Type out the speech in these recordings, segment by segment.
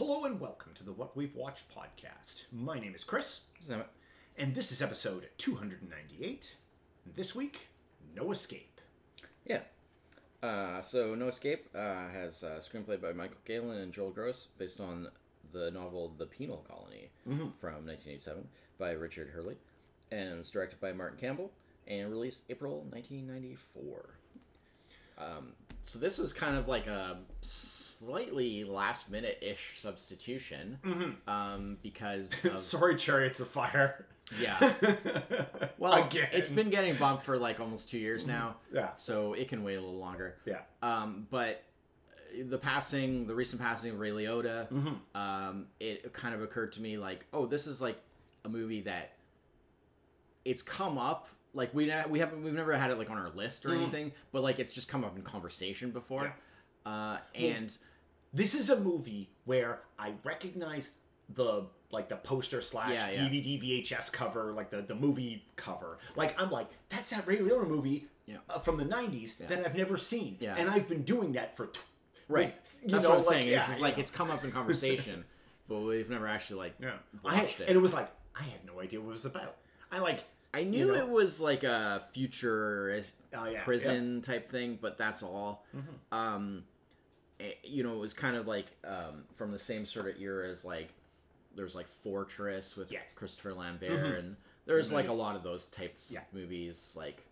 Hello and welcome to the What We've Watched podcast. My name is Chris, and this is episode 298. This week, No Escape. yeah. Uh, so No Escape uh, has a screenplay by Michael Gaylin and Joel Gross based on the novel The Penal Colony from 1987 by Richard Herley. And it's directed by Martin Campbell and released April 1994. Um, so this was kind of like a slightly last minute ish substitution um, because of Sorry, Chariots of Fire. Yeah. Well, Again. it's been getting bumped for like almost two years now. Yeah. So it can wait a little longer. Yeah. Um, but the passing, the recent passing of Ray Liotta, Mm-hmm. um, it kind of occurred to me like, oh, this is like a movie that it's come up. Like we we haven't we've never had it like on our list or anything, but like it's just come up in conversation before. Uh, and This is a movie where I recognize the like the poster slash Yeah, yeah. DVD VHS cover, like the, the movie cover. Like I'm like, that's that Ray Liotta movie Yeah. uh, from the '90s that I've never seen, Yeah. and I've been doing that for. T- right, you that's know, what I'm like, saying. yeah, is, is like know. it's come up in conversation, but we've never actually like Yeah. I, watched it. and it was like I had no idea what it was about. I like I knew you know? it was like a future Oh, yeah, prison type thing, but that's all. Um, eh, you know, it was kind of like um, from the same sort of era as like there's like Fortress with Yes. Christopher Lambert, and there's like a lot of those types Yeah. of movies, like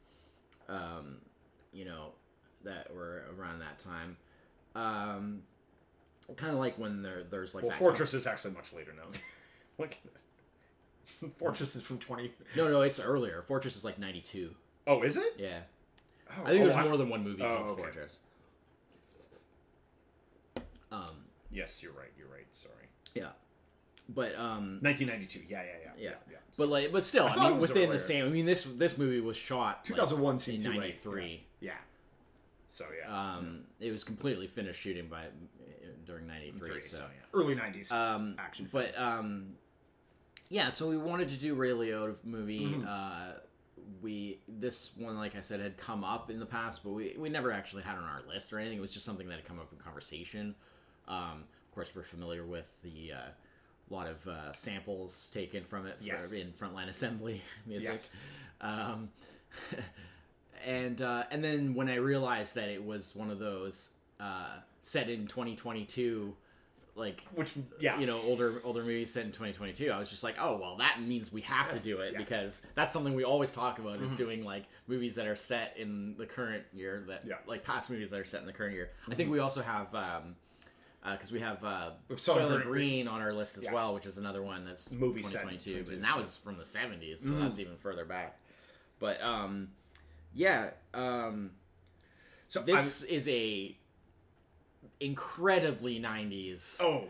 um, you know, that were around that time. Um, kind of like when there there's like well, Fortress is actually much later now. like Fortress is from 20. no, no, it's earlier. Fortress is like '92. Oh, is it? Yeah, Oh, I think oh, there's I- more than one movie Oh, called okay. Fortress. Um, Yes, you're right. You're right. Sorry. yeah, but um, 1992. Yeah, yeah, yeah. yeah, yeah. but like, but still, I I, mean, within earlier. the same. I mean, this this movie was shot like, 2001 in seemed too late. '93. Yeah. So yeah. Um, it was completely finished shooting by during '93. So, so yeah. Early 90s um, action. film. but um, yeah. So we wanted to do Ray Liotta movie. Mm-hmm. Uh, we this one, like I said, had come up in the past, but we we never actually had it on our list or anything. It was just something that had come up in conversation. Um, of course, we're familiar with the. Uh, lot of uh, samples taken from it for, Yes. in Front Line Assembly music. Yes. Um, and uh, and then when I realized that it was one of those uh, set in 2022, like Which yeah. you know older older movies set in 2022, I was just like, oh well, that means we have to do it Yeah. because that's something we always talk about is doing like movies that are set in the current year that Yeah. like past movies that are set in the current year. I think we also have. Um, because we have uh, Soylent Soylent Green on our list as Yes. well, which is another one that's Movie set 2022, 22, and that was from the 70s, so Mm. that's even further back. But um, yeah, um, so this is a incredibly 90s. Oh,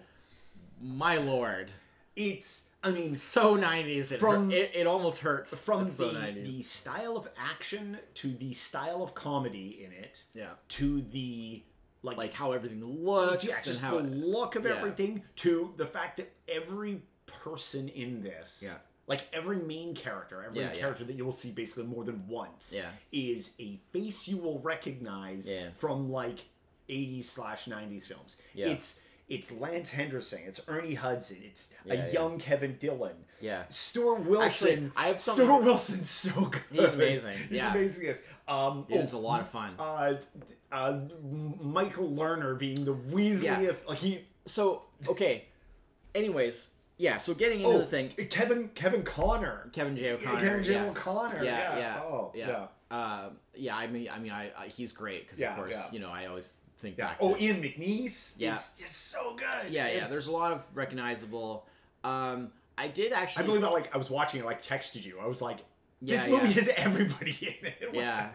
my lord, it's I mean so 90s. It, From- hurt- it, it almost hurts. from so the, 90s. the style of action to the style of comedy in it yeah, to the like like how everything looks yeah, just how the look of yeah. everything to the fact that every person in this Yeah. like every main character every Yeah, yeah. character that you will see basically more than once Yeah. is a face you will recognize Yeah. from like 80s slash 90s films Yeah. it's it's Lance Henriksen, it's Ernie Hudson, it's Yeah, a yeah. young Kevin Dillon, yeah. Stuart Wilson. Actually, I have Stuart Wilson's so good. He's amazing, He's yeah. amazing. Yes. Um, It was a lot of fun. uh, uh, Michael Lerner being the Weasleyiest. Like he. So okay. Anyways, yeah. So getting into Oh, the thing, Kevin Kevin Connor. Kevin J. O'Connor. Kevin J. yeah. O'Connor. Yeah, Yeah. yeah, Oh, yeah. yeah. Uh, yeah, I mean, I mean, I, I he's great because Yeah, of course, yeah. you know, I always think Yeah. back. Oh, to, Ian McNeice. Yeah. It's, it's so good. yeah, yeah. There's a lot of recognizable. Um, I did actually. I believe I like I was watching it, like texted you. I was like, this Yeah, movie yeah. has everybody in it. What Yeah.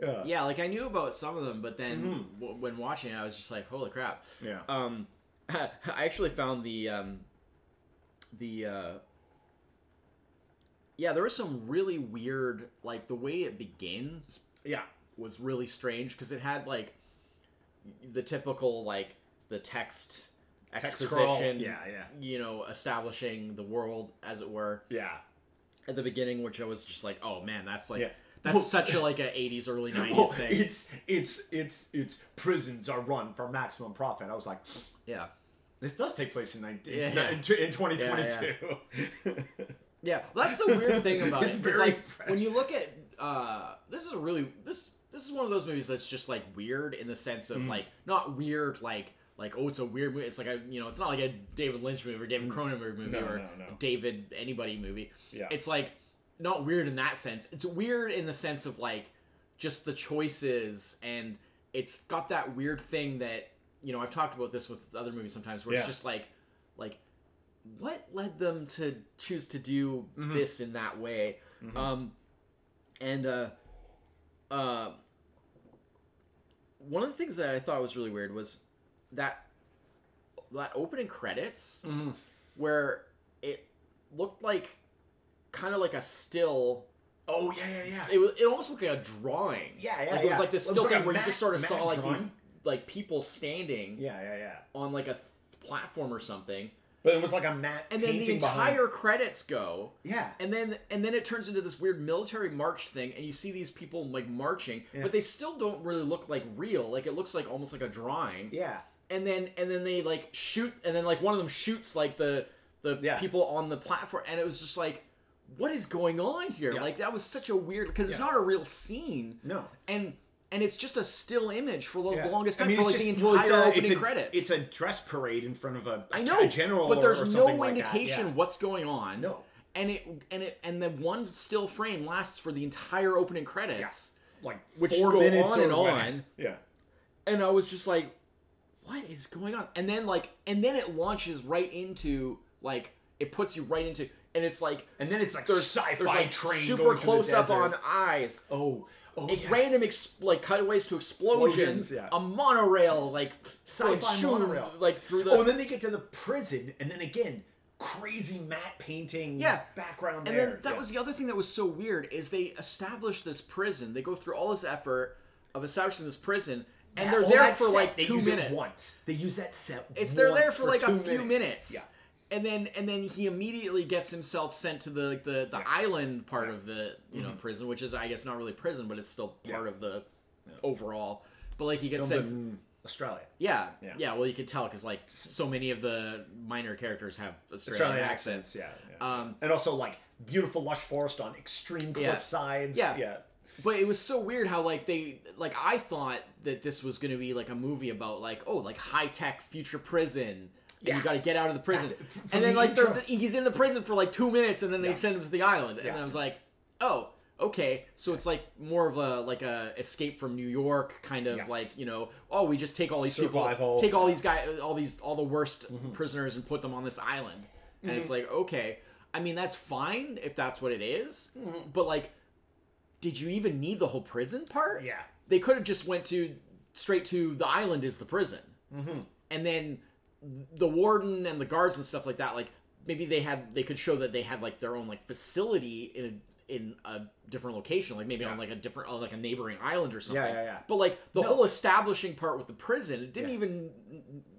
Yeah. Yeah, like I knew about some of them, but then Mhm. w- when watching it, I was just like, "Holy crap!" Yeah. Um, I actually found the um, the uh, yeah, there was some really weird, like the way it begins Yeah. was really strange because it had like the typical like the text Text exposition, scroll. Yeah. Yeah. you know, establishing the world as it were Yeah. at the beginning, which I was just like, oh man, that's like Yeah. That's Well- such a like a '80s early '90s Well, thing. it's it's it's it's prisons are run for maximum profit. I was like, yeah, This does take place in 19, Yeah, yeah. in, in 2022. Yeah, that's the weird thing about It's it. very like when you look at uh, this is a really this this is one of those movies that's just like weird in the sense of Mm. like not weird like like oh it's a weird movie. It's like a you know it's not like a David Lynch movie or David Cronenberg movie Mm. No, or no, no. David anybody movie. Yeah. It's like not weird in that sense. It's weird in the sense of like just the choices and it's got that weird thing that you know I've talked about this with other movies sometimes where Yeah. it's just like like what led them to choose to do Mm-hmm. this in that way um and uh uh one of the things that i thought was really weird was that that opening credits Mhm. where it looked like kind of like a still Oh yeah, yeah, yeah. it, was, it almost looked like a drawing Yeah, yeah, like it was yeah. like this still thing where you just sort of saw like these like people standing Yeah, yeah, yeah. on like a th- platform or something But it was like a matte and then the entire behind. credits go Yeah. and then and then it turns into this weird military march thing and you see these people like marching Yeah. but they still don't really look like real like it looks like almost like a drawing Yeah. and then and then they like shoot and then like one of them shoots like the the Yeah. people on the platform and it was just like what is going on here Yeah. like that was such a weird because it's Yeah. not a real scene No. and and it's just a still image for the Yeah. longest I time mean, for it's like the entire well, it's a- opening it's a, credits It's a dress parade in front of a, a I know, a general, but or- there's or no something like indication what's going on. No. and it and it and the one still frame lasts for the entire opening credits, like which four go minutes on or and on. Yeah. and I was just like, "What is going on?" And then like, and then it launches right into like it puts you right into, and it's like And then it's like there's sci-fi there's like train super going through the close up on eyes. Oh. Oh It yeah. random ex- like cutaways to explosions, Explosions, yeah. a monorail like Sci-fi like, monorail. like through the Oh, and then they get to the prison, and then again, crazy matte painting Yeah. background And there. then that Yeah. was the other thing that was so weird is they establish this prison. They go through all this effort of establishing this prison, and That- they're there for set, like they two use it minutes. once. They use that set. It's they're there once for like a few minutes. Yeah. And then and then he immediately gets himself sent to the like, the, the Yeah. island part of the you Mm-hmm. know prison, which is I guess not really prison, but it's still part of the overall. But like he gets Filmed sent. in Australia. Yeah, Yeah. yeah, Well, you can tell because like so many of the minor characters have Australian, Australian accents. accents, yeah. yeah. Um, and also like beautiful lush forest on extreme cliff Yeah. sides. Yeah. yeah. But it was so weird how like they like I thought that this was going to be like a movie about like oh like high tech future prison. And Yeah. you got to get out of the prison. From and then the like they're, he's in the prison for like two minutes, and then they Yeah. send him to the island, and. I was like, oh, okay, so it's like more of a like a escape from New York kind of Yeah. like you know, oh, we just take all these Survival. people, take all these guys, all these all the worst mm-hmm. prisoners, and put them on this island, and it's mm-hmm. like okay, I mean that's fine if that's what it is, mm-hmm. but like, did you even need the whole prison part? Yeah. they could have just went to straight to the island is the prison mm-hmm. and then the warden and the guards and stuff like that like maybe they had they could show that they had like their own like facility in a in a different location like maybe on like a different on like a neighboring island or something Yeah, yeah, yeah. but like the No. whole establishing part with the prison it didn't Yeah. even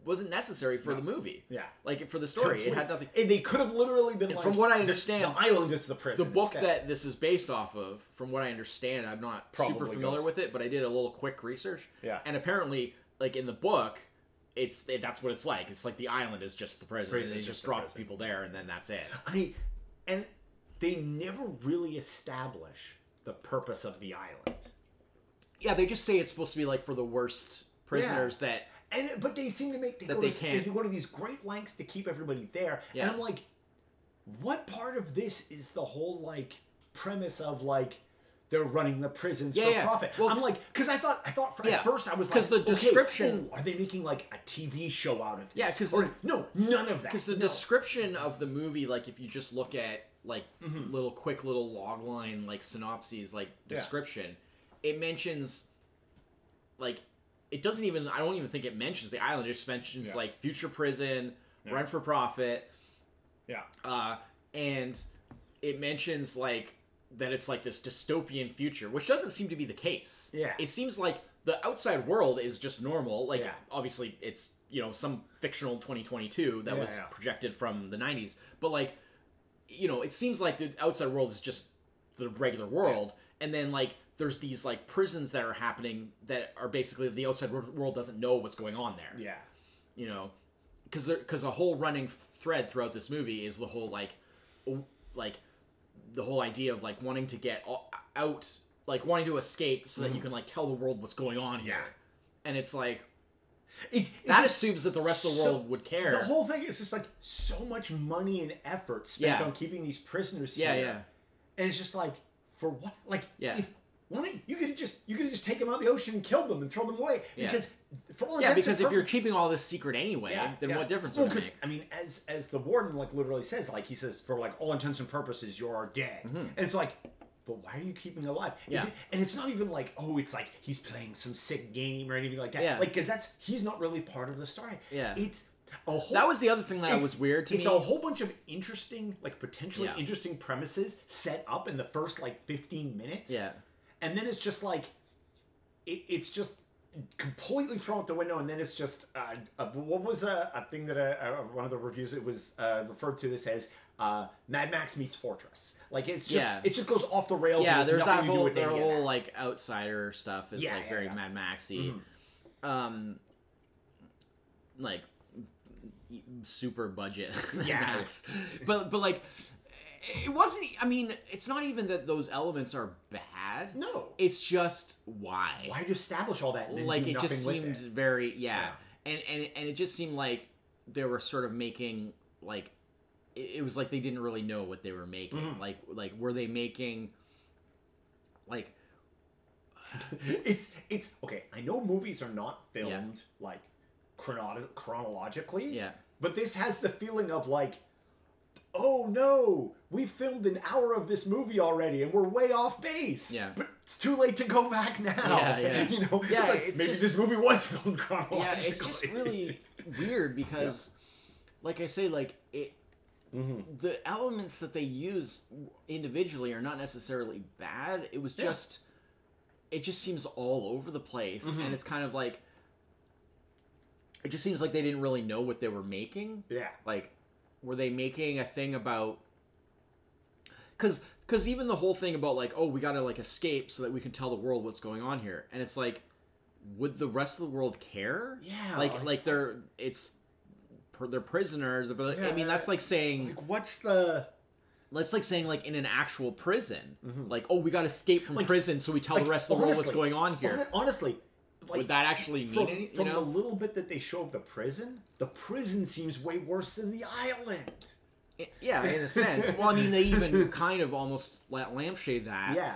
wasn't necessary for the movie Yeah. like for the story it had nothing And they could have literally been like, from what I understand, the, island is the prison. the book instead. that this is based off of, from what I understand, I'm not super familiar goes. with it, but I did a little quick research. Yeah. And apparently, like in the book, it's it, that's what it's like. It's like the island is just the prison. Prison it just the drops people there, and then that's it. I and they never really establish the purpose of the island. Yeah, they just say it's supposed to be like for the worst prisoners that. And but they seem to make they That go they to, they go to these great lengths to keep everybody there. Yeah. And I'm like, what part of this is the whole like premise of like they're running the prisons Yeah, for yeah. profit? Well- I'm like, because I thought I thought Yeah. at first I was like, the okay, description- oh, are they making like a TV show out of this? Yeah, 'cause or no, none of that. Because the no. description of the movie, like if you just look at like Mm-hmm. little quick little log line like synopses, like description, it mentions like it doesn't even I don't even think it mentions the island. It just mentions like future prison, run for profit, yeah, uh, and it mentions like that it's like this dystopian future, which doesn't seem to be the case. Yeah. it seems like the outside world is just normal. Like Yeah. obviously it's you know some fictional 2022 that Yeah, was yeah. projected from the 90s, but like you know it seems like the outside world is just the regular world, and then like there's these like prisons that are happening that are basically the outside world doesn't know what's going on there yeah. you know because because a whole running thread throughout this movie is the whole like like the whole idea of like wanting to get out like wanting to escape so that you mm-hmm. can like tell the world what's going on here Yeah. and it's like It, that assumes that the rest of the so- world would care The whole thing is just like so much money and effort spent Yeah. on keeping these prisoners yeah here. yeah And it's just like, for what? Like, Yeah. if why you, could just you could just take them out of the ocean and kill them and throw them away Yeah. because for all yeah because if you're keeping all this secret anyway yeah, then yeah. what difference well, would it 'cause, make I mean, as as the warden like literally says, like he says, for like all intents and purposes, you're dead. And it's like, but why are you keeping alive? Is Mm-hmm. Yeah. it, and it's not even like, oh, it's like he's playing some sick game or anything like that. Yeah. Like, because that's he's not really part of the story. Yeah. It's a whole. that was the other thing that was weird to it's me It's a whole bunch of interesting, like potentially Yeah. interesting premises set up in the first like 15 minutes. yeah And then it's just like, it, it's just completely thrown out the window. And then it's just, uh, uh, what was a, a thing that uh, uh, one of the reviews it was uh, referred to this as uh, Mad Max meets Fortress. Like it's just, Yeah. it just goes off the rails. yeah and there's that whole with their whole like outsider stuff is Yeah, like yeah, very. Mad Maxy, um, like super budget Yeah. Max. but but like it wasn't. I mean, it's not even that those elements are bad. No. it's just why Why you establish all that? And then like do it just seemed it? very yeah. and and and it just seemed like they were sort of making like it, was like they didn't really know what they were making Mm-hmm. like like were they making like it's it's okay. I know movies are not filmed like chrono- chronologically. Yeah. But this has the feeling of like, oh no, we filmed an hour of this movie already, and we're way off base. Yeah. But it's too late to go back now. Yeah, yeah. You know. Yeah, It's like it's maybe just- this movie was filmed chronologically. yeah it's just really weird because like i say like it Mm-hmm. the elements that they use individually are not necessarily bad it was Yeah. just it just seems all over the place Mm-hmm. and it's kind of like it just seems like they didn't really know what they were making Yeah. like were they making a thing about because because even the whole thing about like oh we gotta like escape so that we can tell the world what's going on here and it's like would the rest of the world care Yeah, like like- like they're it's they're prisoners but i mean that's like saying Like, what's the that's like saying like in an actual prison like oh we gotta escape from prison so we tell Mm-hmm. like, the rest of the world what's going on here Honestly, like, Would that actually mean from, any- from know? the little bit that they show of the prison? The prison seems way worse than the island. Yeah in a sense well i mean they even kind of almost la- lampshade that Yeah.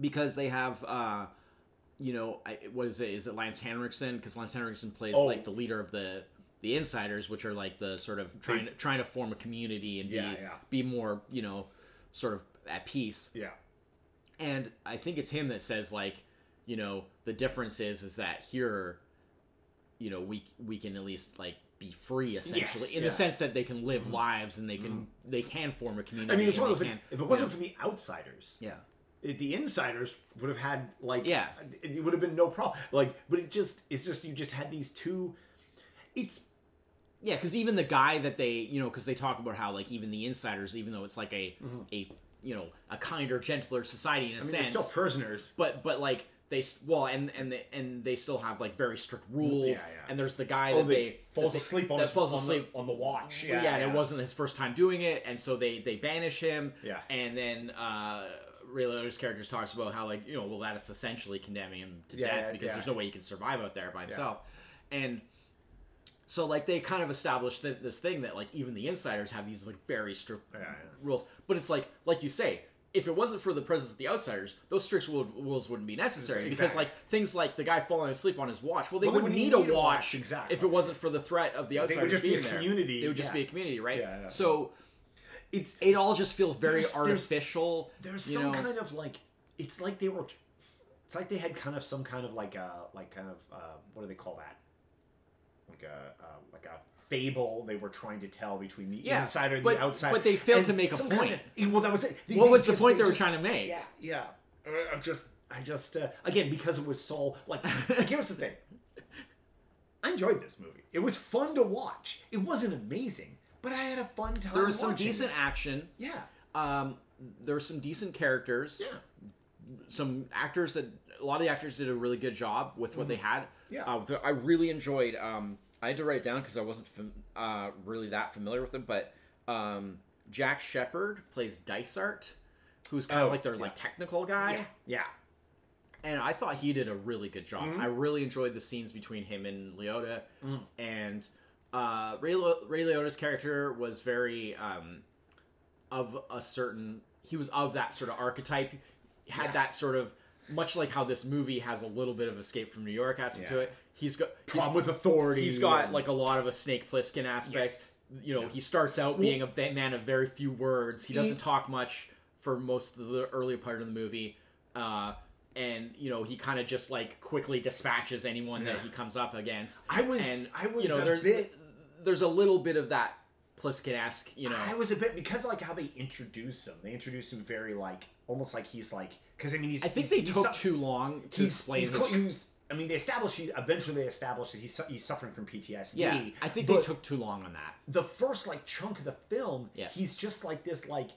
because they have uh you know I, what is it is it lance henriksen because lance henriksen plays Oh. like the leader of the the insiders which are like the sort of trying to trying to form a community and be Yeah, yeah. be more you know sort of at peace Yeah. and i think it's him that says like you know the difference is is that here you know we we can at least like be free essentially Yes, in yeah. the sense that they can live lives and they can they can form a community I mean, it's one of those things. If it wasn't for the outsiders, yeah it- the insiders would have had like Yeah. it, would have been no problem. Like, but it just it's just you just had these two. It's Yeah, because even the guy that they, you know, because they talk about how like even the insiders, even though it's like a a you know a kinder, gentler society in a Mm-hmm. Mean, sense, still prisoners. but but like they well and and they, and they still have like very strict rules. Yeah, yeah. And there's the guy Oh, that they, falls that asleep on that his, falls on asleep the, on the watch. yeah, Yeah, and it wasn't his first time doing it, and so they they banish him. Yeah. and then uh, Ray Liotta's character talks about how like you know well that is essentially condemning him to death because there's no way he can survive out there by himself, and so like they kind of established th- this thing that like even the insiders have these like very strict rules, but it's like like you say. If it wasn't for the presence of the outsiders, those strict rules wouldn't be necessary because, like things like the guy falling asleep on his watch, well, they Well, wouldn't need, need a watch, exactly. if it wasn't for the threat of the would outsiders just be a there. community, They would just yeah. be a community, right? Yeah, yeah. So It's it all just feels very There's- there's- artificial. there's you some know? kind of like it's like they were it's like they had kind of some kind of like a like kind of uh what do they call that like a uh, like a fable they were trying to tell between the Yeah, insider and but- the outsider but they failed And to make a point. Kind of, well that was it They- what they was the point they were just- trying to make? yeah yeah uh, I just i just uh, again because it was so like, like here's the thing i enjoyed this movie it was fun to watch it wasn't amazing but i had a fun time There was some decent it. action. yeah Um, there were some decent characters. yeah Some actors that a lot of the actors did a really good job with what they had. Mm-hmm. Yeah. Uh, I really enjoyed um, I had to write down because I wasn't fam- uh, really that familiar with him, but um, Jack Shepherd plays Dysart, who's kind of Oh, like their yeah. like technical guy, Yeah, yeah. and I thought he did a really good job. Mhm. I really enjoyed the scenes between him and Liotta, Mm. and uh, Ray, Lo- Ray Liotta's character was very um, of a certain. He was of that sort of archetype. Had Yeah. that sort of much like how this movie has a little bit of Escape from New York aspect to it. He's got Problem with authority. he's got and- like a lot of a Snake Plissken aspect. Yes. You know, Yeah. he starts out being a man of very few words. He He- doesn't talk much for most of the earlier part of the movie. Uh, and you know, he kind of just like quickly dispatches anyone that he comes up against. I was And I was you know, there's bit there's a little bit of that Plissken-esque, you know. I was a bit because like how they introduce him. They introduce him very like almost like he's like because I mean he's I think he's, they he's took su- too long to he's, explain. he's, his- he's I mean they established he eventually they established that he's su- he's suffering from PTSD. yeah, I think they took too long on that. the first like chunk of the film. Yeah. he's just like this like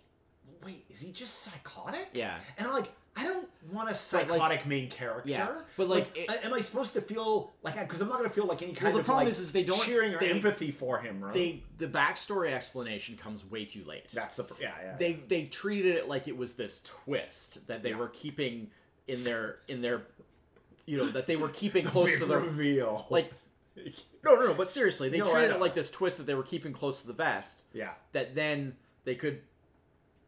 wait is he just psychotic? Yeah. and I'm like. I don't want a But, like- psychotic main character. Yeah, but, like, it- am I supposed to feel like? Because I'm not going to feel like any kind Well, the of problem like is- is they don't- cheering or they- empathy for him. Right? They the backstory explanation comes way too late. That's the yeah yeah. they they treated it like it was this twist that they Yeah. were keeping in their in their you know that they were keeping The close to their reveal. like no no no but seriously they No, treated it like this twist that they were keeping close to the vest yeah. that then they could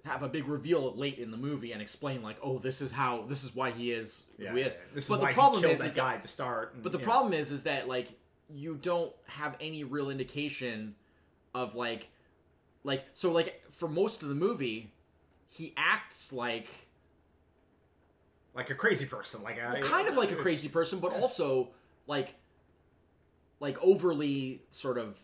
have a big reveal late in the movie and explain like oh this is how this is why he is Yeah, who he is. This but is the why problem he killed is, that is guy at the start. and- but the yeah. problem is, is that like you don't have any real indication of like, like so like for most of the movie, he acts like like a crazy person, like uh, a kind of like a crazy person, but Yeah. also like, like overly sort of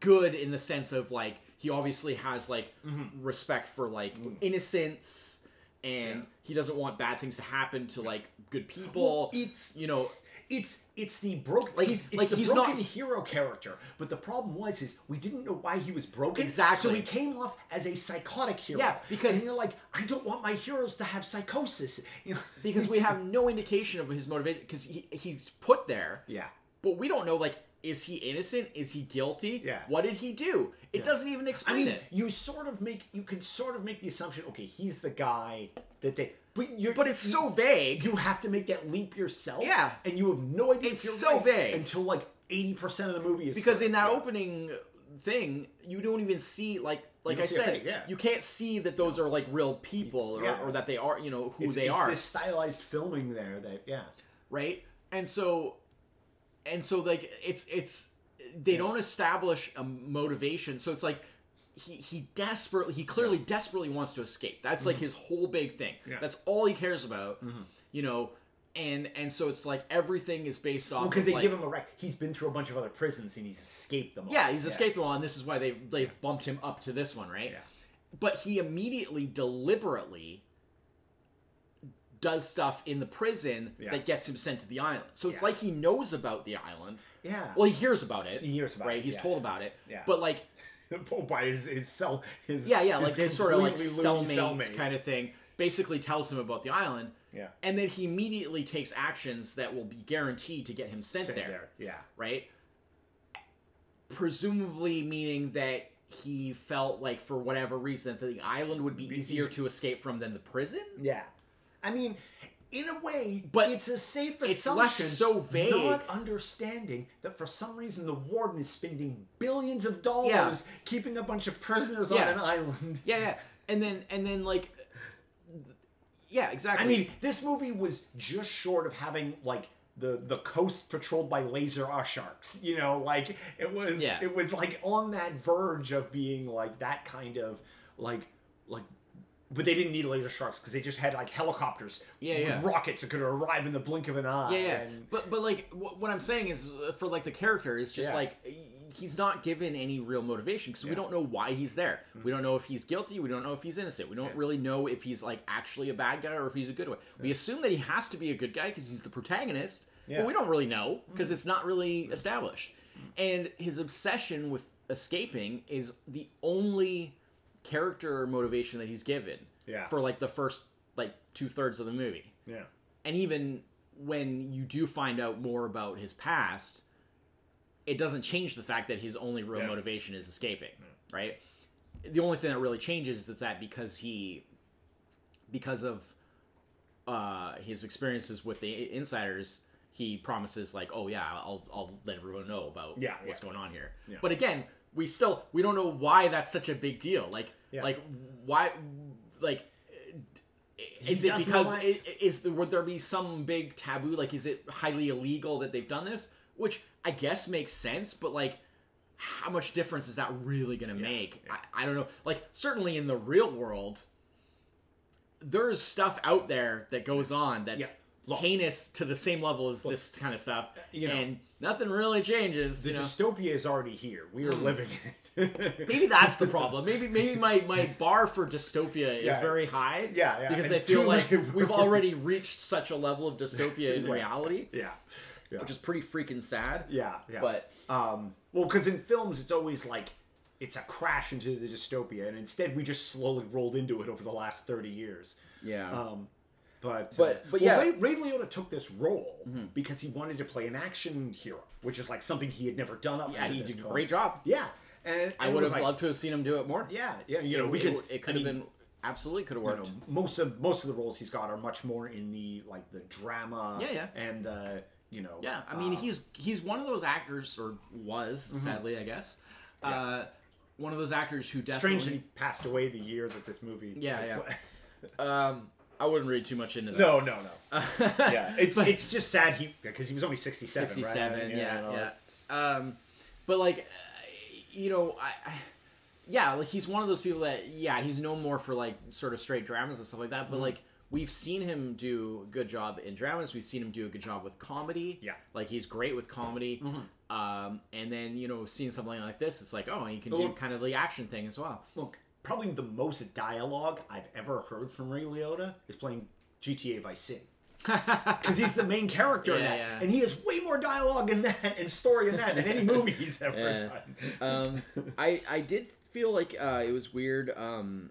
good in the sense of like he obviously has like Mhm. respect for like Mm. innocence and Yeah. he doesn't want bad things to happen to like good Well, people. it's you know, it's it's the broken Like- he's, like the he's broken not- hero character. But the problem was is we didn't know why he was broken. Exactly. So he came off as a psychotic hero. Yeah, because- and you're like, I don't want my heroes to have psychosis. You know? because we have no indication of his motivation because he, he's put there yeah. but we don't know like is he innocent is he guilty Yeah. what did he do it Yeah. doesn't even I explain mean, it you sort of make you can sort of make the assumption. Okay, he's the guy that they. But you're but it's you- so vague You have to make that leap yourself. Yeah. And you have no idea It's if you're so right vague. until like 80% of the movie is because through. in that Yeah. opening thing you don't even see like like i said thing, yeah. you can't see that those are like real people or, Yeah. or that they are you know who it's, they it's are this stylized filming there that yeah. right and so and so like it's it's they don't establish a motivation. So it's like he he desperately he clearly desperately wants to escape. That's like mm-hmm. his whole big thing. Yeah. that's all he cares about mm-hmm. you know? And and so it's like everything is based off Because of, they like, give him a rec. He's been through a bunch of other prisons and he's escaped them all. yeah he's escaped them all and this is why they've they've bumped him up to this one right? Yeah. but he immediately deliberately does stuff in the prison Yeah. that gets him sent to the island so it's Yeah. like he knows about the island Yeah. well he hears about it He hears about right it, he's yeah. told about it Yeah. but like oh, by his his cell his yeah yeah his like his sort of like loony cellmate, kind of thing basically tells him about the island Yeah. and then he immediately takes actions that will be guaranteed to get him sent Sit there, there. Yeah. right presumably meaning that he felt like for whatever reason that the island would Be easier to escape from than the prison Yeah. I mean, in a way, But it's a safe it's assumption. so vague. Not understanding that for some reason the warden is spending billions of dollars Yeah. keeping a bunch of prisoners Yeah. on an island. yeah yeah and then and then like yeah exactly I mean, this movie was just short of having like the the coast patrolled by laser sharks. You know, like it was Yeah. it was like on that verge of being like that kind of like like but they didn't need laser sharks because they just had like helicopters Yeah, with yeah. rockets that could arrive in the blink of an eye. yeah yeah and- but but like wh- what i'm saying is uh, for like the character is just Yeah. like he's not given any real motivation because we Yeah. Mm-hmm. don't know why he's there we don't know if he's guilty we don't know if he's innocent we don't really know if he's like actually a bad guy or if he's a good one we assume that he has to be a good guy because he's the protagonist Yeah. but we don't really know because it's not really established and his obsession with escaping is the only character motivation that he's given Yeah. for like the first like two-thirds of the movie yeah. and even when you do find out more about his past it doesn't change the fact that his only real Yeah. motivation is escaping, right? The only thing that really changes is that because he, because of uh, his experiences with the insiders, he promises like, oh yeah, I'll I'll let everyone know about Yeah, what's yeah. going on here. Yeah. But again, we still we don't know why that's such a big deal. Like Yeah. like why like. He Is it because is there, would there be some big taboo? Like, is it highly illegal that they've done this? Which I guess makes sense, but like, how much difference is that really going to make? I, I don't know. Like, certainly in the real world, there's stuff out there that goes on that's Look. heinous to the same level as this kind of stuff, you know, and nothing really changes. The you know? dystopia is already here. We are living it. Maybe that's the problem. Maybe maybe my, my bar for dystopia is Yeah. very high. Yeah, yeah. Because I feel like we've already reached such a level of dystopia in Yeah. reality, yeah. Yeah. which is pretty freaking sad. yeah. Yeah. But Um, well, because in films, it's always like it's a crash into the dystopia, and instead we just slowly rolled into it over the last thirty years. yeah, Um, but But- uh, but yeah. Mm-hmm. Ray, Ray Liotta took this role because he wanted to play an action hero, which is like something he had never done up. yeah, he did a great job. Yeah, and, I and it would have like, loved to have seen him do it more. Yeah, yeah, you know, it, because it, could I have been absolutely could have you worked. know, most of most of the roles he's got are much more in the like the drama. Yeah, yeah. and uh, you know. Yeah, I mean uh, he's he's one of those actors, or was sadly, I guess, uh, one of those actors who definitely. strangely passed away the year that this movie. Yeah, Yeah, Um, I wouldn't read too much into that. no, no, no. Yeah, it's But- it's just sad he because he was only sixty seven. 67 right? yeah you know, yeah it's- um but like you know I, I yeah like he's one of those people that yeah he's known more for like sort of straight dramas and stuff like that but Mm-hmm. like we've seen him do a good job in dramas we've seen him do a good job with comedy Yeah. Mm-hmm. like he's great with comedy um and then you know seeing something like this it's like oh he can do kind of the action thing as well Look, probably the most dialogue I've ever heard from Ray Liotta is playing GTA Vice City. Because he's the main character in that. yeah. And he has way more dialogue in that and story in that than any movie he's ever Yeah. done. um, I I did feel like uh, it was weird. Um,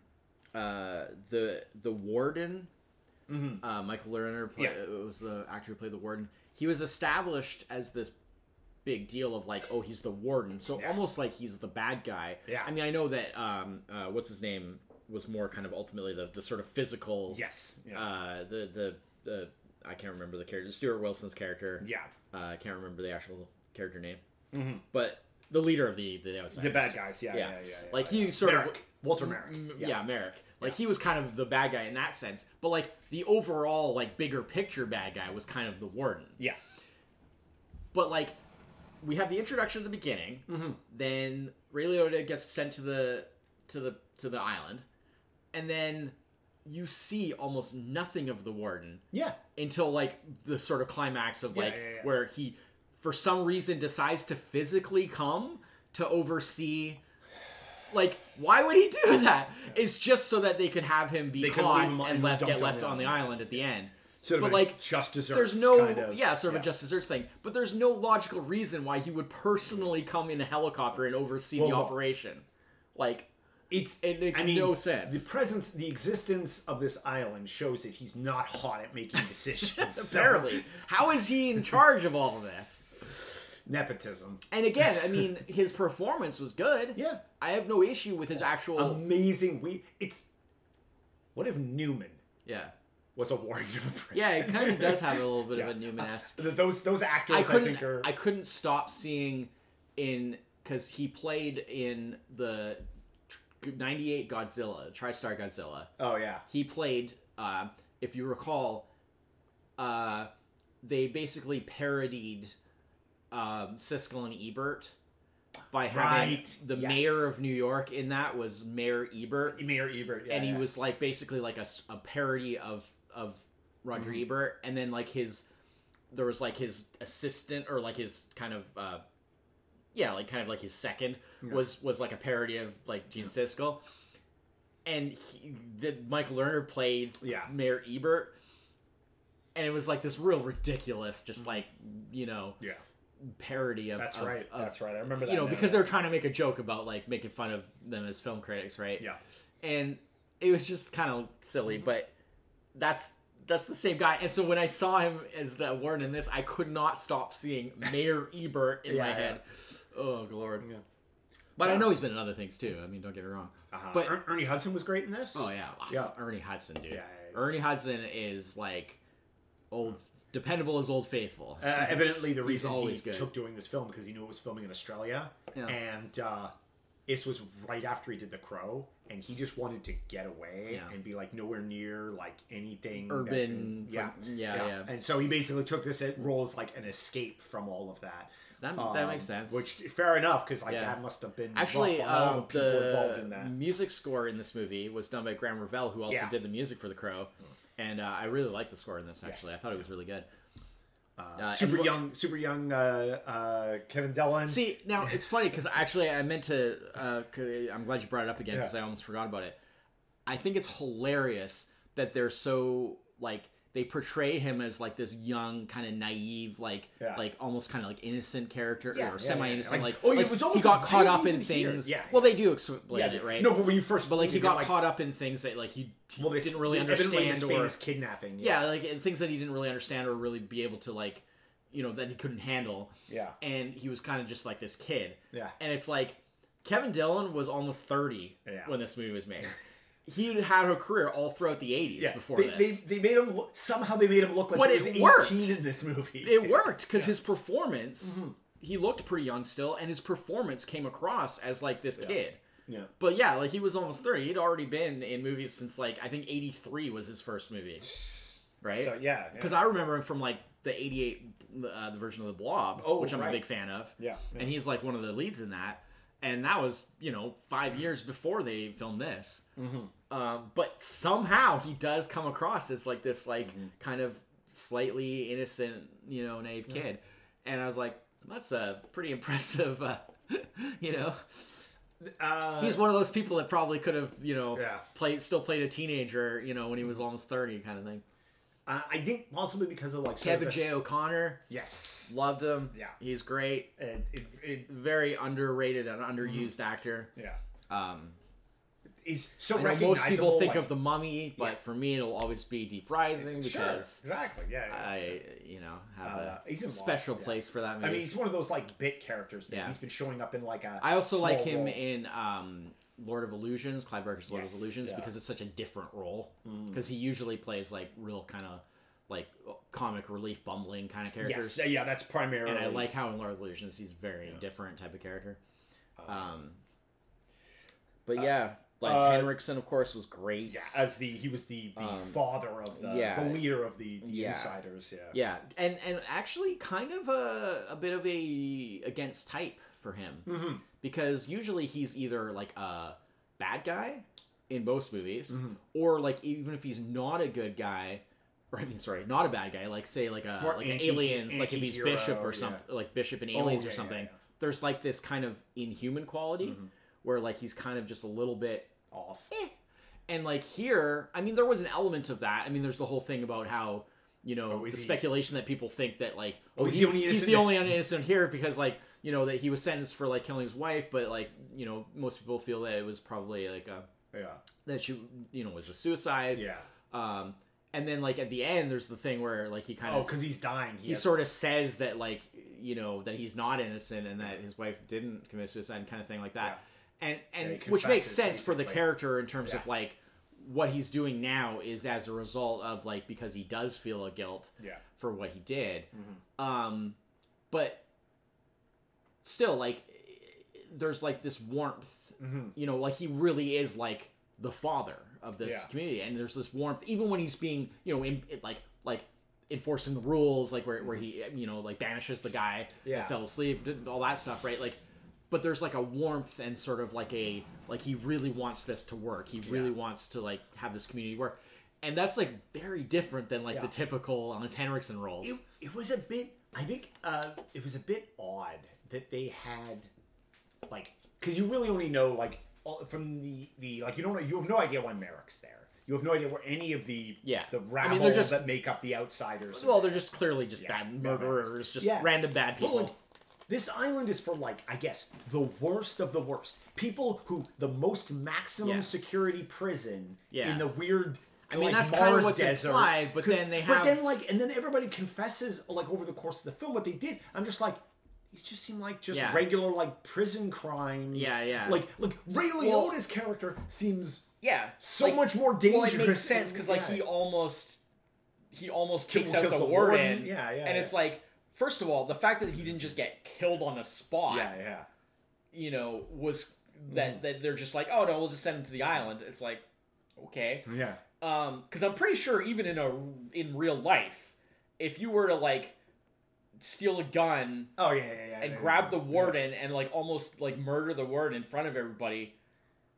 uh, the the warden, uh, Michael Lerner, play, Mm-hmm. Yeah. was the actor who played the warden. He was established as this big deal of like, oh, he's the warden, so Yeah. almost like he's the bad guy. Yeah. I mean, I know that um, uh, what's his name was more kind of ultimately the, the sort of physical. yes. Yeah. Uh, the the the I can't remember the character. Stuart Wilson's character. yeah. Uh, I can't remember the actual character name. But the leader of the the outsiders. The bad guys. Yeah. Yeah. Yeah. yeah, Like, he sort of- Walter Merrick. Mm, yeah. Merrick. Like he was kind of the bad guy in that sense, but like the overall like bigger picture bad guy was kind of the warden. Yeah. But like we have the introduction at the beginning, Mm-hmm. then Ray Liotta gets sent to the to the to the island, and then you see almost nothing of the warden Yeah. until like the sort of climax of Yeah, like yeah, yeah. where he for some reason decides to physically come to oversee like why would he do that? It's just so that they could have him be They caught him and left get left on the island. at the end Sort of but like just desserts. there's no kind of, yeah sort of a just desserts thing but there's no logical reason why he would personally come in a helicopter and oversee the Well, look. operation like It's It makes I mean, no sense. The presence, the existence of this island shows that he's not hot at making decisions. Apparently how is he in charge of all of this nepotism. And again, I mean, his performance was good. Yeah, I have no issue with his oh, actual. amazing. We it's what if Newman yeah, was a warden of a prison? yeah, it kind of does have a little bit of a Newman-esque. Th- those those actors. I I, couldn't. think are I couldn't stop seeing in because he played in the '98 Godzilla, TriStar Godzilla. oh yeah He played, uh, if you recall, uh, they basically parodied um, Siskel and Ebert by having Right, the yes. mayor of New York in that was Mayor Ebert. Mayor Ebert. Yeah, and he yeah. was like basically like a parody of of Roger Mm-hmm. Ebert, and then like his there was like his assistant or like his kind of uh, yeah, like kind of like his second was was like a parody of like Gene Siskel, and he, the Michael Lerner played Yeah. Mayor Ebert, and it was like this real ridiculous, just like you know yeah. parody of Mm-hmm. That's of- right. of- That's right. I remember that. you know now. because they're trying to make a joke about like making fun of them as film critics, right? yeah. and it was just kind of silly Mm-hmm. but that's that's the same guy. And so when I saw him as the warden in this, I could not stop seeing Mayor Ebert in Yeah, my yeah. head. Oh lord. Yeah. But I know he's been in other things too. I mean, don't get me wrong. Uh-huh. But- Er- Ernie Hudson was great in this. Oh yeah, Yeah. Ernie Hudson, dude. Yeah, yeah, Ernie Hudson is like old, dependable as old faithful. Uh, evidently, the reason he good. took doing this film because he knew it was filming in Australia, Yeah. and uh, this was right after he did The Crow, and he just wanted to get away Yeah. and be like nowhere near like anything that- Urban, yeah, from- yeah, yeah. And so he basically took this role as like an escape from all of that. That, that Um, makes sense. Which fair enough because like Yeah. that must have been Actually, rough on all um, the people the involved in that. music score in this movie was done by Graeme Revell, who also Yeah. did the music for The Crow, and uh, I really liked the score in this. Actually, Yes. I thought it was really good. Uh, and super what- young, super young uh, uh, Kevin Dillon. See, now it's funny because actually I meant to. Uh, I'm glad you brought it up again because Yeah. I almost forgot about it. I think it's hilarious that they're so like they portray him as like this young, kind of naive, like Yeah. like almost kind of like innocent character Yeah, or semi-innocent. yeah. Like, Like, oh, it like, was he got caught up in things. Yeah, well, they do explain it, right? No, but when you first, but like he got like, caught up in things that like he, he well, this, didn't really understand or famous kidnapping. yeah, like things that he didn't really understand or really be able to like, you know, that he couldn't handle. yeah, And he was kind of just like this kid. yeah. And it's like Kevin Dillon was almost 30 Yeah. when this movie was made. he had a career all throughout the 80s Yeah, before they, this. They, they made him look somehow they made him look like But he was it 18 worked. in this movie. it worked because Yeah. his performance, Mm-hmm. he looked pretty young still, and his performance came across as like this kid. Yeah. But yeah, like he was almost 30. He'd already been in movies since like, I think 83 was his first movie. Right? So yeah, Because yeah. I remember him from like the '88 uh, the version of the Blob, Oh, which I'm a big fan of. Yeah, yeah. and he's like one of the leads in that. And that was you know five years before they filmed this. Mm-hmm. Um, but somehow he does come across as like this like Mm-hmm. kind of slightly innocent you know naive kid, and I was like that's a pretty impressive. Uh, you know, uh, he's one of those people that probably could have you know Yeah. played still played a teenager you know when he was almost thirty kind of thing. Uh, I think possibly because of like Kevin J O'Connor. Yes. Loved him. Yeah. He's great. It, it, Very underrated and underused actor. yeah. Um, He's so I recognizable. most people think like- of the Mummy, but Yeah. for me, it'll always be Deep Rising Sure, because exactly. Yeah. yeah. I, you know, have Uh, a he's in Lost, special yeah. place for that movie. I mean, he's one of those like bit characters that Yeah. he's been showing up in like a. I also like him role. in um, Lord of Illusions, Clive Barker's Lord Yes, of Illusions, yeah. Mm. because it's such a different role. Because he usually plays like real kind of like comic relief, bumbling kind of characters. Yes, yeah, that's primarily. and I like how in Lord of Illusions he's very different type of character. Um, but yeah, Lance uh, Henriksen, of course, was great. Yeah, as the he was the the Um, father of the yeah. the leader of the, the Yeah. insiders. Yeah. Yeah, and and actually, kind of a a bit of a against type for him Mm-hmm. because usually he's either like a bad guy in most movies, Mhm. or like even if he's not a good guy. Or, I mean, sorry, not a bad guy. Like say, like a More like an aliens, like if he's Bishop or yeah. something, like Bishop in Oh, Aliens yeah, or something. yeah. There's like this kind of inhuman quality Mhm. where like he's kind of just a little bit Off. and like here, I mean, there was an element of that. I mean, there's the whole thing about how you know Oh, the he- speculation that people think that like Oh, oh, is he- he only he's the only innocent here because like you know that he was sentenced for like killing his wife, but like you know most people feel that it was probably like a Yeah. that she you know was a suicide. Yeah. Um, and then like at the end, there's the thing where like he kind of Oh, because he's dying. he sort of says that like you know that he's not innocent and that his wife didn't commit suicide and kind of thing like that Yeah. and and he which makes sense for the character in terms of like what he's doing now is as a result of like because he does feel a guilt Yeah. for what he did Mhm. um but still like there's like this warmth Mhm. you know like he really is like the father of this Yeah. community and there's this warmth even when he's being you know in, like like enforcing the rules like where, where he you know like banishes the guy Yeah. that fell asleep all that stuff right like but there's like a warmth and sort of like a like he really wants this to work he really Yeah. wants to like have this community work and that's like very different than like Yeah. the typical Lance Henriksen roles It, it was a bit. I think uh, it was a bit odd that they had like because you really only know like all, from the the like you don't know you have no idea why Merrick's there. You have no idea where any of the Yeah. the I mean, just- that make up the outsiders. well they're just clearly just Yeah. bad murderers just Yeah. random bad But, people like, this island is for like I guess the worst of the worst. People who the most maximum security prison in the weird I mean, like, that's kind of Mars what's desert. implied, but Could- then they have. But then like, and then everybody confesses like over the course of the film what they did. I'm just like. These just seem like just Yeah. regular like prison crimes. Yeah, yeah. Like like Ray Well- Liotta's character seems Yeah, so like, much more Well, dangerous. it makes sense because like Yeah. he almost he almost Kill- takes out the warden. warden. Yeah, yeah, And yeah. it's like, first of all, the fact that he didn't just get killed on the spot, yeah, yeah. you know, was Mm. that that they're just like, oh no, we'll just send him to the island. It's like, okay, Yeah. um, because I'm pretty sure even in a in real life, if you were to like steal a gun Oh yeah, yeah, yeah. and yeah, grab yeah. the warden and like almost like murder the warden in front of everybody.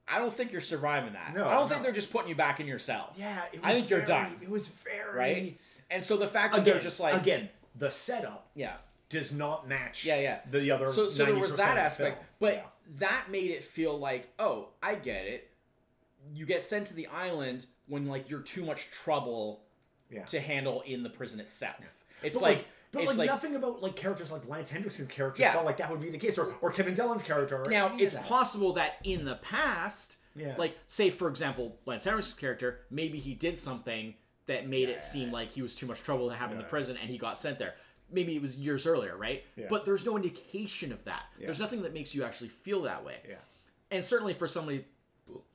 I don't think you're surviving that. No, I don't think they're just putting you back in your cell. Yeah, it was I think you're done. It was very Right? And so the fact that Again, they're just like again, the setup yeah. does not match. Yeah, yeah. The other. So so there 90% was that aspect, film. but Yeah. that made it feel like, oh, I get it. You get sent to the island when like you're too much trouble Yeah. to handle in the prison itself. It's But like, but it's like, like nothing about like characters like Lance Henriksen's character Yeah. felt like that would be the case, or, or Kevin Dillon's character. Or now it's that. possible that in the past, Yeah. like say for example, Lance Henriksen's character, maybe he did something that made Yeah. it seem like he was too much trouble to have in the prison and he got sent there. Maybe it was years earlier, right? But there's no indication of that. There's nothing that makes you actually feel that way. Yeah. And certainly for somebody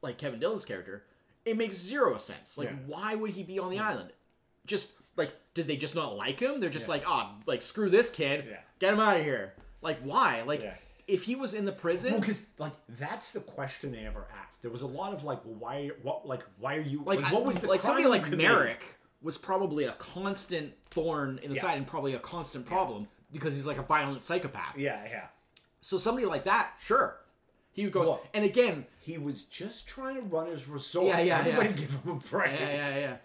like Kevin Dillon's character, it makes zero sense. Like, why would he be on the island? Just like, did they just not like him? They're just like, ah, like screw this kid, Yeah. get him out of here. Like, why? Like, Yeah. if he was in the prison, Well, because like that's the question they ever asked. There was a lot of like, well, why? What? Like, why are you? like, Like, what was the like somebody like? Marek was probably a constant thorn in the Yeah. side and probably a constant problem because he's like a violent psychopath. Yeah, yeah. So somebody like that, sure, he goes. Well- and again, He was just trying to run his resort. Yeah, yeah, Everybody yeah. give him a break. yeah, yeah,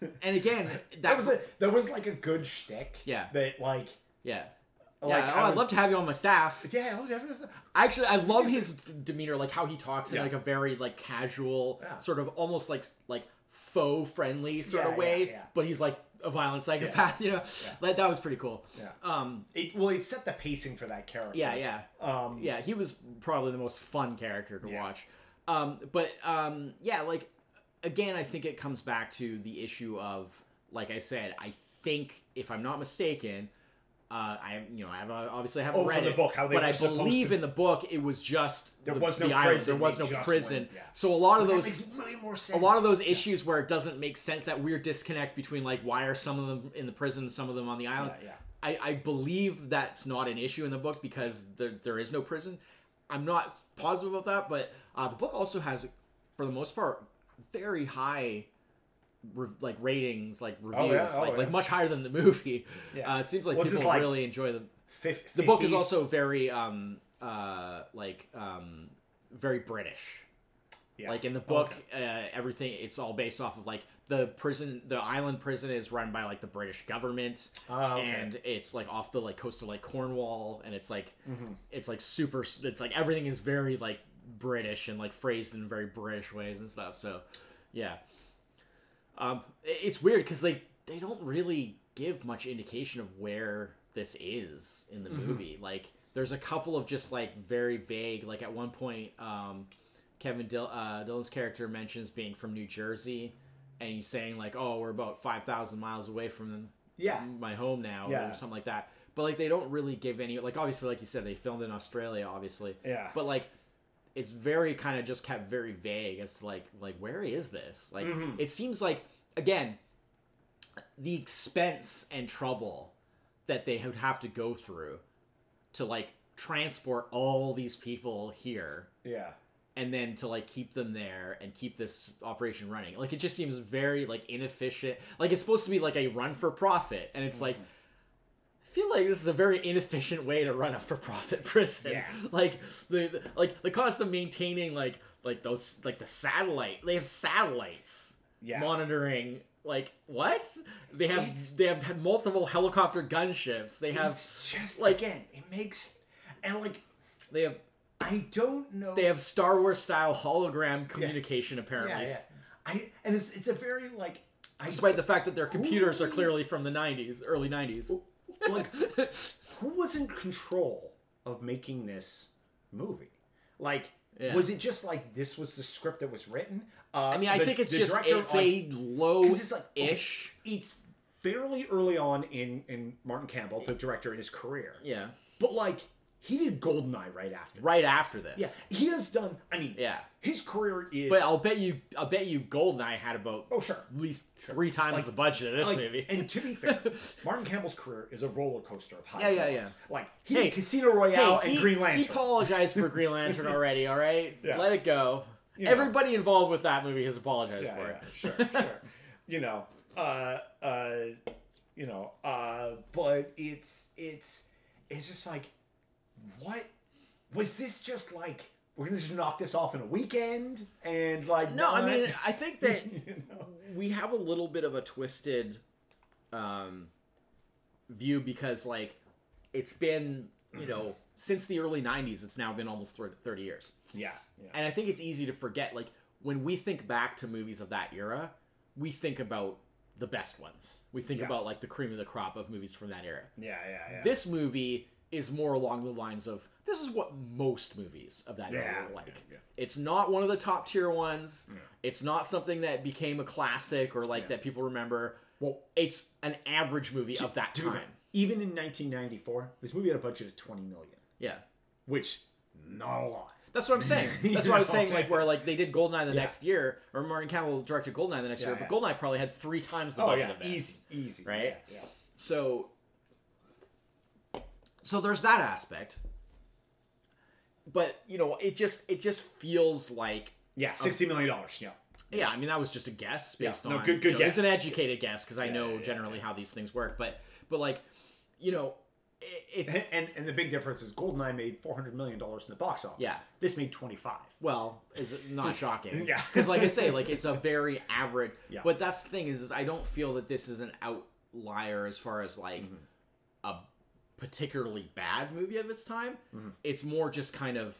yeah. And again, that, That was a there was like a good shtick. Yeah. That like yeah. like yeah, I oh, I'd love to have you on my staff. yeah. oh, that was- Actually, I love his demeanor, like how he talks in like a very like casual, Yeah. sort of almost like like faux friendly sort Yeah, of way. yeah, yeah. But he's like a violent psychopath, you know. That that was pretty cool. Yeah. Um. It, well, it set the pacing for that character. Yeah. Yeah. Um, Yeah. He was probably the most fun character to Yeah. watch. Um. But um. Yeah. Like again, I think it comes back to the issue of like I said. I think if I'm not mistaken. Uh, I you know I have obviously I haven't Oh, read it, book, how they but I believe to- in the book it was just There the, was no the island. prison, There was no prison. yeah. So a lot of those more a lot of those issues where it doesn't make sense that weird disconnect between like why are some of them in the prison, some of them on the island. Yeah, yeah. I, I believe that's not an issue in the book because there, there is no prison. I'm not positive about that, but uh, the book also has, for the most part, very high re- like ratings, like reviews, Oh, yeah? Oh, like yeah. like much higher than the movie. Yeah. Uh, it seems like it's people like really enjoy the Fif- the book is also very um uh like um very British. Yeah. Like in the book, uh, everything it's all based off of like the prison, the island prison is run by like the British government, Ah, okay. and it's like off the like coast of like Cornwall, and it's like Mm-hmm. it's like super. It's like everything is very like British and like phrased in very British ways and stuff. So, yeah, um, it's weird because they they don't really give much indication of where this is in the Mm-hmm. movie. Like, there's a couple of just like very vague. Like at one point, um, Kevin Dill- uh, Dillon's character mentions being from New Jersey, and he's saying like, "Oh, we're about five thousand miles away from Yeah. my home now," Yeah. or something like that. But like, they don't really give any. Like, obviously, like you said, they filmed in Australia, obviously. Yeah. But like, it's very kind of just kept very vague as to like like where is this? Like, Mhm. it seems like again, the expense and trouble that they would have to go through to like transport all these people here Yeah. And then to like keep them there and keep this operation running like it just seems very like inefficient like it's supposed to be like a run for profit and it's like I feel like this is a very inefficient way to run a for-profit prison. Yeah. Like the, the like the cost of maintaining like like those like the satellite. They have satellites Yeah. monitoring like what? They have It's- they have multiple helicopter gunships. They have It's just like- again, it makes and like they have I don't know. they have Star Wars style hologram communication yeah, apparently. yeah. I and it's it's a very like I Despite the fact that their computers are clearly from the 90s, early 90s. like who was in control of making this movie? Like Yeah. Was it just like this was the script that was written? Uh, I mean, I the- think it's just it's like, a low it's like okay, ish. it's fairly early on in in Martin Campbell, the director, in his career. Yeah. But like he did Goldeneye right after. Right after this. Yeah, he has done. I mean, Yeah. his career is. But I'll bet you I'll bet you Goldeneye had about oh sure. at least three times Like- the budget of this Like, movie. and to be fair, Martin Campbell's career is a roller coaster of highs Yeah, and yeah, lows. Like he Hey, did Casino Royale he, and Green Lantern. He apologized for Green Lantern already, all right? Yeah. Let it go. You know. Everybody involved with that movie has apologized yeah, for yeah, it. sure, sure. You know, uh, uh, you know, uh, but it's it's it's just like, what was this? Just like we're gonna just knock this off in a weekend and like No, I mean, I think that you know, we have a little bit of a twisted um, view because, like, it's been, you know, since the early 90s, it's now been almost 30 years. yeah, yeah, And I think it's easy to forget, like, when we think back to movies of that era, we think about the best ones. We think Yeah. about, like, the cream of the crop of movies from that era. yeah, yeah, yeah. This movie is more along the lines of this is what most movies of that era were like. yeah, yeah. It's not one of the top tier ones. Yeah. It's not something that became a classic or like that people remember. well, It's an average movie of that time. even in 1994, this movie had a budget of 20 million, Yeah. which not a lot. That's what I'm saying. That's what I was saying. Like where like they did Goldeneye the next year, or Martin Campbell directed Goldeneye the next year, but Goldeneye probably had three times the Oh budget of this. easy, easy, Right? Yeah. So, so there's that aspect. But you know, it just it just feels like Yeah, sixty million dollars. Yeah, yeah. I mean, that was just a guess Yeah, based no, on good- good you know, It's an educated guess because I Yeah, know yeah, yeah, generally yeah. how these things work. But but like, you know, it's and, and and the big difference is Goldeneye made four hundred million dollars in the box office. Yeah. this made twenty five. well, is not shocking. Yeah. because like I say, like it's a very average. Yeah. But that's the thing is, is I don't feel that this is an outlier as far as like Mm-hmm. Particularly bad movie of its time. Mm-hmm. It's more just kind of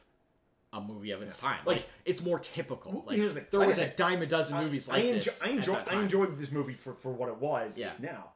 a movie of its time. Like- Like, it's more typical. Like here's there Like was said, a dime a dozen movies like I, enjoy, this. I enjoy, I enjoyed this movie for for what it was. Yeah. Now,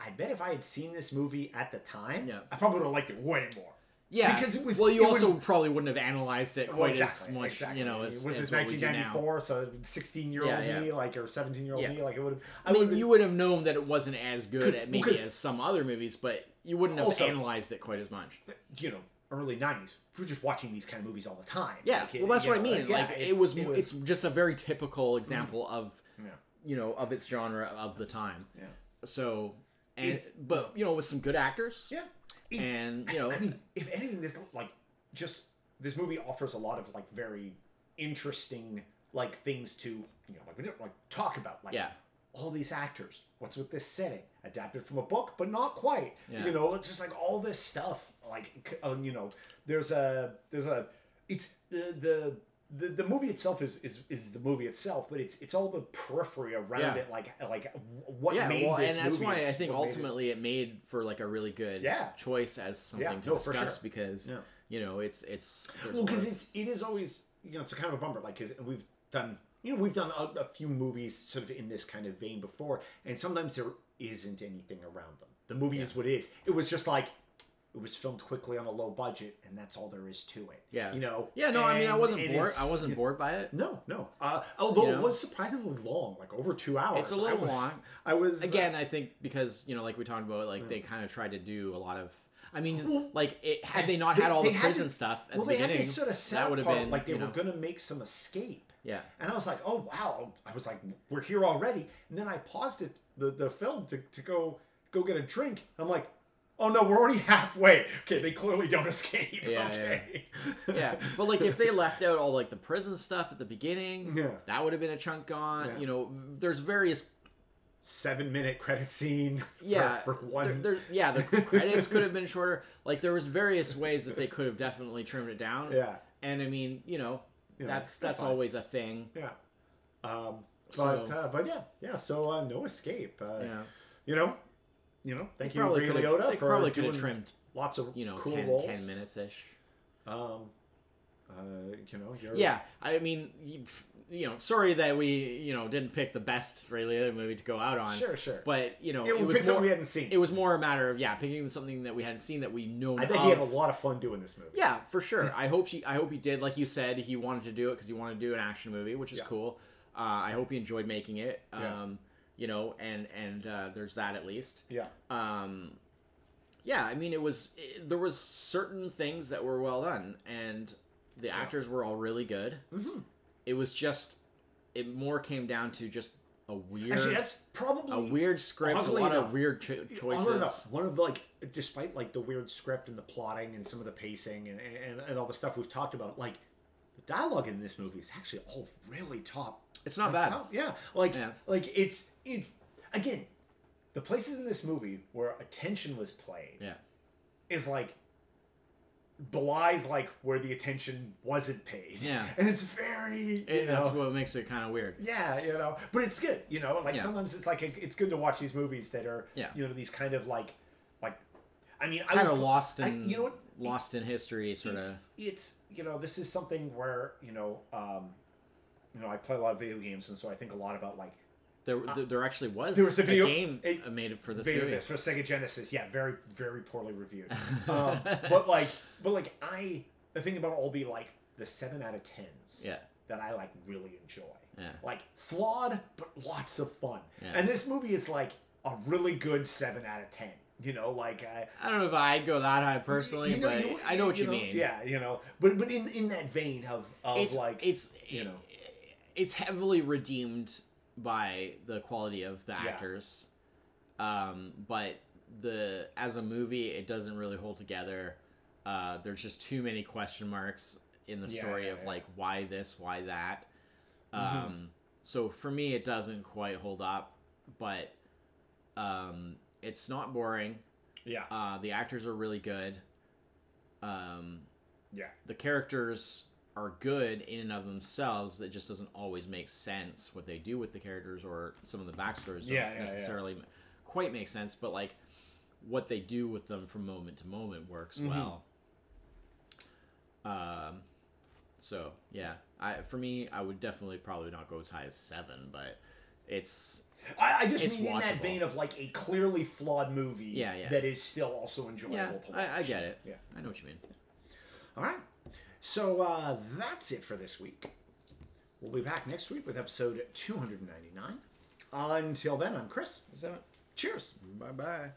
I bet if I had seen this movie at the time, Yeah. I probably would have liked it way more. Yeah, because it was- Well, you also would- probably wouldn't have analyzed it Well, quite exactly, as much. exactly. You know, as, was as this what we do now. 1994? So sixteen year old Yeah, yeah. me, like or seventeen year old Yeah. me, like it would have. I mean, you would have known that it wasn't as good at maybe as some other movies, but you wouldn't have Also- analyzed it quite as much. you know, early '90s. We were just watching these kind of movies all the time. Yeah, Like, well, that's what I know, mean. yeah, like it was, it's just a very typical mm-hmm. example of Yeah. you know of its genre of the time. Yeah. So, and It's- but you know with some good actors. Yeah. It's, And, you know- I mean, if anything, this like just this movie offers a lot of like very interesting like things to you know like we don't like talk about like Yeah. all these actors. What's with this setting? Adapted from a book, but not quite. Yeah. You know, it's just like all this stuff. Like uh, you know, there's a there's a it's the the. The, the movie itself is, is is the movie itself, but it's it's all the periphery around Yeah. it, like like what Yeah, made well, this and that's why I think made it- ultimately it. made for like a really good Yeah. choice as something Yeah, to no, discuss sure. because you know it's it's Well, because it's it is always you know it's a kind of a bummer. Like 'cause we've done you know we've done a, a few movies sort of in this kind of vein before, and sometimes there isn't anything around them. The movie is what it is. It was just like it was filmed quickly on a low budget, and that's all there is to it. Yeah. you know. yeah no I mean I wasn't bored I wasn't bored by it No, no. Uh, although You it know? was surprisingly long, like over two hours. It's a little was- long. I was again I think because you know like we talked about like they kind of tried to do a lot of I mean Well, like it had they not had all the prison to- stuff at well, the they had this sort of that would have been like they were know, gonna make some escape. yeah And I was like, oh wow. I was like, we're here already. And then I paused it, the, the film to, to go go get a drink. I'm like, oh no, we're already halfway. Okay, they clearly don't escape. Yeah, okay. yeah but like if they left out all like the prison stuff at the beginning Yeah. that would have been a chunk gone Yeah. you know there's various Seven minute credit scene. yeah For, one. there, there- yeah the credits could have been shorter like there was various ways that they could have definitely trimmed it down yeah. and i mean you know Yeah, that's that's that's always a thing Yeah. Um, but So- uh, but yeah yeah. So uh, no escape. Uh, yeah You know. You know. Thank They you, probably Ray Liotta, for probably could doing have trimmed lots of you know cool 10, roles. 10 minutes ish Um, Uh, you know, you're, Yeah, I mean, you, you know, sorry that we, you know, didn't pick the best Ray Liotta movie to go out on. Sure, sure. But you know, Yeah, it was picked something more. we hadn't seen. It was more a matter of yeah, picking something that we hadn't seen that we know. I bet of. he had a lot of fun doing this movie. Yeah, for sure. I hope he. I hope he did. Like you said, he wanted to do it because he wanted to do an action movie, which is Yeah. cool. Uh, I hope he enjoyed making it. Um, Yeah. You know, and and uh, there's that at least. Yeah. Um, yeah, I mean, it was it, there was certain things that were well done, and the actors were all really good. Mhm. It was just it more came down to just a weird, Actually, that's probably a weird script, a lot enough, of weird cho- choices. enough, one of the, like, despite like the weird script and the plotting and some of the pacing and, and, and all the stuff we've talked about, like the dialogue in this movie is actually all really top. It's not like, bad. top- yeah, like Yeah. like it's it's again, the places in this movie where attention was played Yeah, is like belies like where the attention wasn't paid. Yeah. and it's very you It- that's what makes it kind of weird. Yeah, you know, but it's good. You know, like Yeah. sometimes it's like it's good to watch these movies that are, Yeah. you know, these kind of like, like, I mean, I Kind of lost I- in you know what? lost in history, sort It's, of. it's you know, this is something where you know, um, you know, I play a lot of video games, and so I think a lot about like There, there, there actually was, uh, there was a a, game a- uh, made for this Beta movie. For Sega Genesis. Yeah, very very poorly reviewed. um, but like, but like, I the thing about all the like the seven out of tens. Yeah. That I like really enjoy. Yeah. Like flawed, but lots of fun. Yeah. And this movie is like a really good seven out of ten. You know, like I, I don't know if I'd go that high personally, you know- but you- I know what you, know, mean. Yeah, you know, but but in in that vein of of it's like it's you know. it's heavily redeemed by the quality of the Yeah. actors, um, but the as a movie, it doesn't really hold together. Uh, there's just too many question marks in the Yeah, story yeah, of yeah. like why this, why that. Mhm. Um, so for me, it doesn't quite hold up, but um, it's not boring. yeah, Uh, the actors are really good. Um, yeah, the characters are good in and of themselves. That just doesn't always make sense what they do with the characters, or some of the backstories don't Yeah, yeah, yeah. necessarily quite make sense. But like what they do with them from moment to moment works Mhm. well. Um, so yeah, I for me, I would definitely probably not go as high as seven, but it's I, I just It's mean in that vein of like a clearly flawed movie. Yeah, yeah. That is still also enjoyable yeah, to watch. I, I get it. Yeah. I know what you mean. All right. So uh, that's it for this week. We'll be back next week with episode 299. Until then, I'm Chris. Cheers. bye bye.